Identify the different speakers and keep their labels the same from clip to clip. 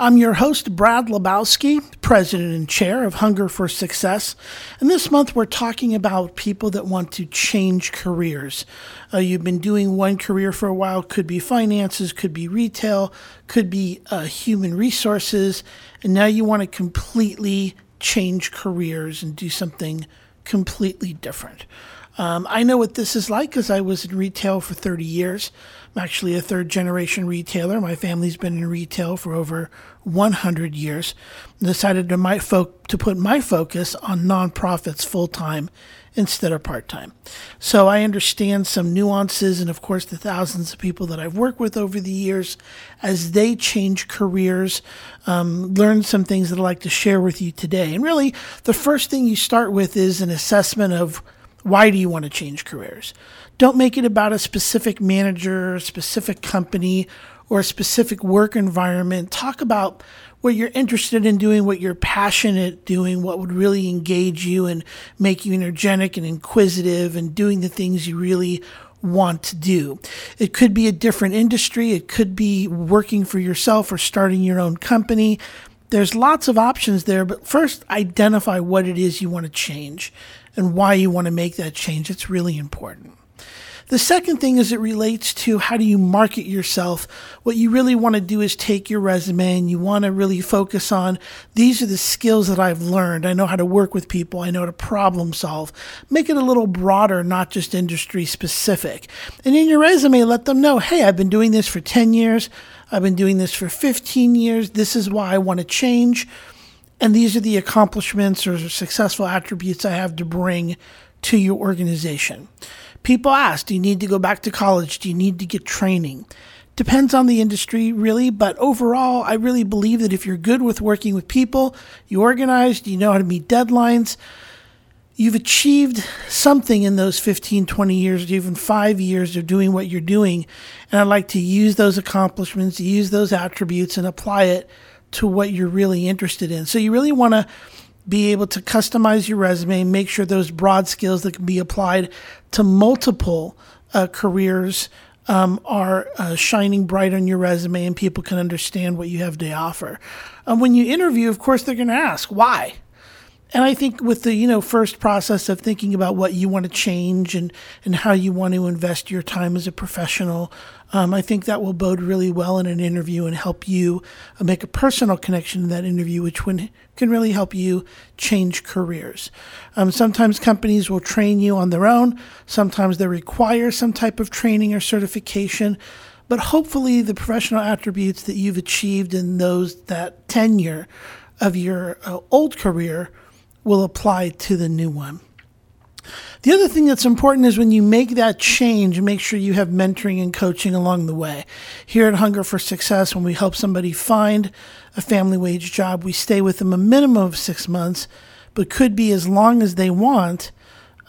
Speaker 1: I'm your host, Brad Lebowski, President and Chair of Hunger for Success. And this month we're talking about people that want to change careers. Uh, you've been doing one career for a while, could be finances, could be retail, could be uh, human resources, and now you want to completely change careers and do something completely different. Um, I know what this is like because I was in retail for 30 years. I'm actually a third generation retailer. My family's been in retail for over 100 years. I decided to, my fo- to put my focus on nonprofits full time instead of part time. So I understand some nuances and, of course, the thousands of people that I've worked with over the years as they change careers, um, learn some things that I'd like to share with you today. And really, the first thing you start with is an assessment of why do you want to change careers? Don't make it about a specific manager, a specific company, or a specific work environment. Talk about what you're interested in doing, what you're passionate doing, what would really engage you and make you energetic and inquisitive and doing the things you really want to do. It could be a different industry. It could be working for yourself or starting your own company. There's lots of options there, but first identify what it is you want to change and why you want to make that change. It's really important. The second thing is it relates to how do you market yourself. What you really want to do is take your resume and you want to really focus on these are the skills that I've learned. I know how to work with people. I know how to problem solve. Make it a little broader, not just industry specific. And in your resume, let them know, hey, I've been doing this for 10 years. I've been doing this for 15 years. This is why I want to change. And these are the accomplishments or successful attributes I have to bring to your organization. People ask, do you need to go back to college? Do you need to get training? Depends on the industry, really, but overall, I really believe that if you're good with working with people, you organized, you know how to meet deadlines, you've achieved something in those 15, 20 years, even five years of doing what you're doing. And I'd like to use those accomplishments, use those attributes, and apply it to what you're really interested in. So you really want to be able to customize your resume, make sure those broad skills that can be applied to multiple uh, careers um, are uh, shining bright on your resume and people can understand what you have to offer. Um, when you interview, of course, they're going to ask why. And I think with the you know first process of thinking about what you want to change and and how you want to invest your time as a professional, um, I think that will bode really well in an interview and help you uh, make a personal connection in that interview, which when, can really help you change careers. Um, sometimes companies will train you on their own. Sometimes they require some type of training or certification. But hopefully, the professional attributes that you've achieved in those that tenure of your uh, old career will apply to the new one. The other thing that's important is when you make that change, make sure you have mentoring and coaching along the way. Here at Hunger for Success, when we help somebody find a family wage job, we stay with them a minimum of six months, but could be as long as they want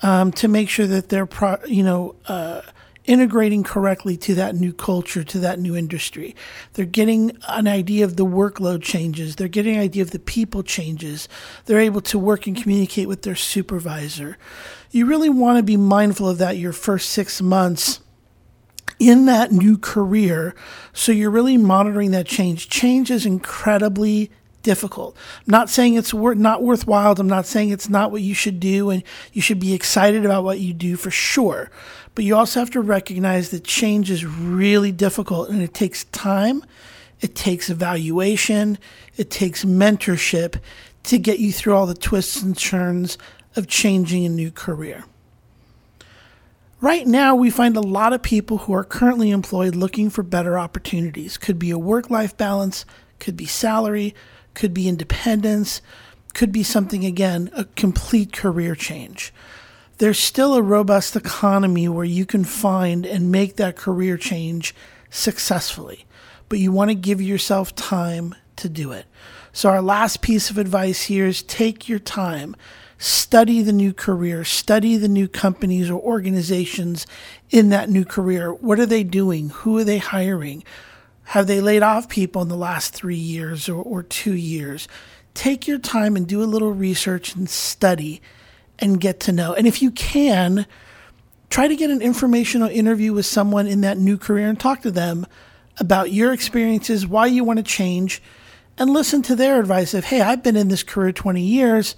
Speaker 1: um, to make sure that they're, pro- you know, uh, integrating correctly to that new culture, to that new industry. They're getting an idea of the workload changes. They're getting an idea of the people changes. They're able to work and communicate with their supervisor. You really want to be mindful of that your first six months in that new career. So you're really monitoring that change. Change is incredibly difficult. I'm not saying it's wor- not worthwhile. I'm not saying it's not what you should do and you should be excited about what you do for sure. But you also have to recognize that change is really difficult and it takes time, it takes evaluation, it takes mentorship to get you through all the twists and turns of changing a new career. Right now, we find a lot of people who are currently employed looking for better opportunities. Could be a work life balance, could be salary, could be independence, could be something again, a complete career change. There's still a robust economy where you can find and make that career change successfully, but you want to give yourself time to do it. So, our last piece of advice here is take your time, study the new career, study the new companies or organizations in that new career. What are they doing? Who are they hiring? Have they laid off people in the last three years or, or two years? Take your time and do a little research and study and get to know. And if you can, try to get an informational interview with someone in that new career and talk to them about your experiences, why you want to change, and listen to their advice of, hey, I've been in this career 20 years.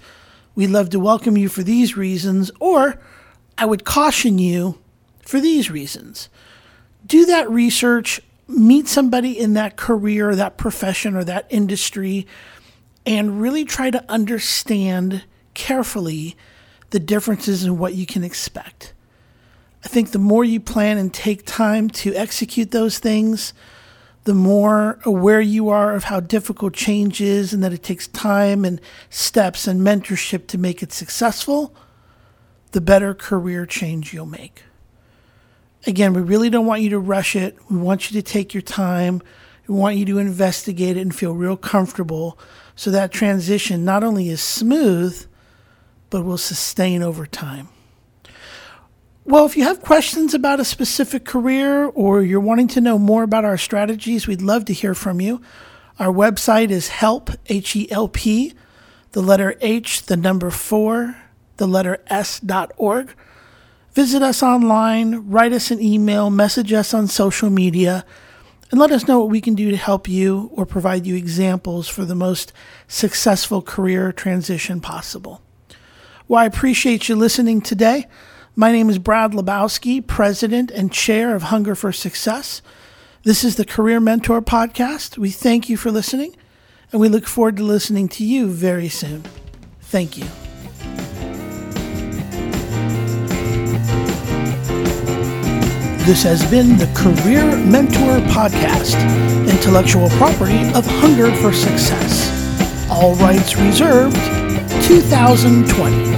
Speaker 1: We'd love to welcome you for these reasons, or I would caution you for these reasons. Do that research, meet somebody in that career, that profession, or that industry, and really try to understand carefully the differences in what you can expect. I think the more you plan and take time to execute those things, the more aware you are of how difficult change is and that it takes time and steps and mentorship to make it successful, the better career change you'll make. Again, we really don't want you to rush it. We want you to take your time. We want you to investigate it and feel real comfortable so that transition not only is smooth, but will sustain over time. Well, if you have questions about a specific career or you're wanting to know more about our strategies, we'd love to hear from you. Our website is help, H E L P, the letter H, the number four, the letter S dot org. Visit us online, write us an email, message us on social media, and let us know what we can do to help you or provide you examples for the most successful career transition possible. Well, I appreciate you listening today. My name is Brad Lebowski, President and Chair of Hunger for Success. This is the Career Mentor Podcast. We thank you for listening, and we look forward to listening to you very soon. Thank you. This has been the Career Mentor Podcast, intellectual property of Hunger for Success. All rights reserved, 2020.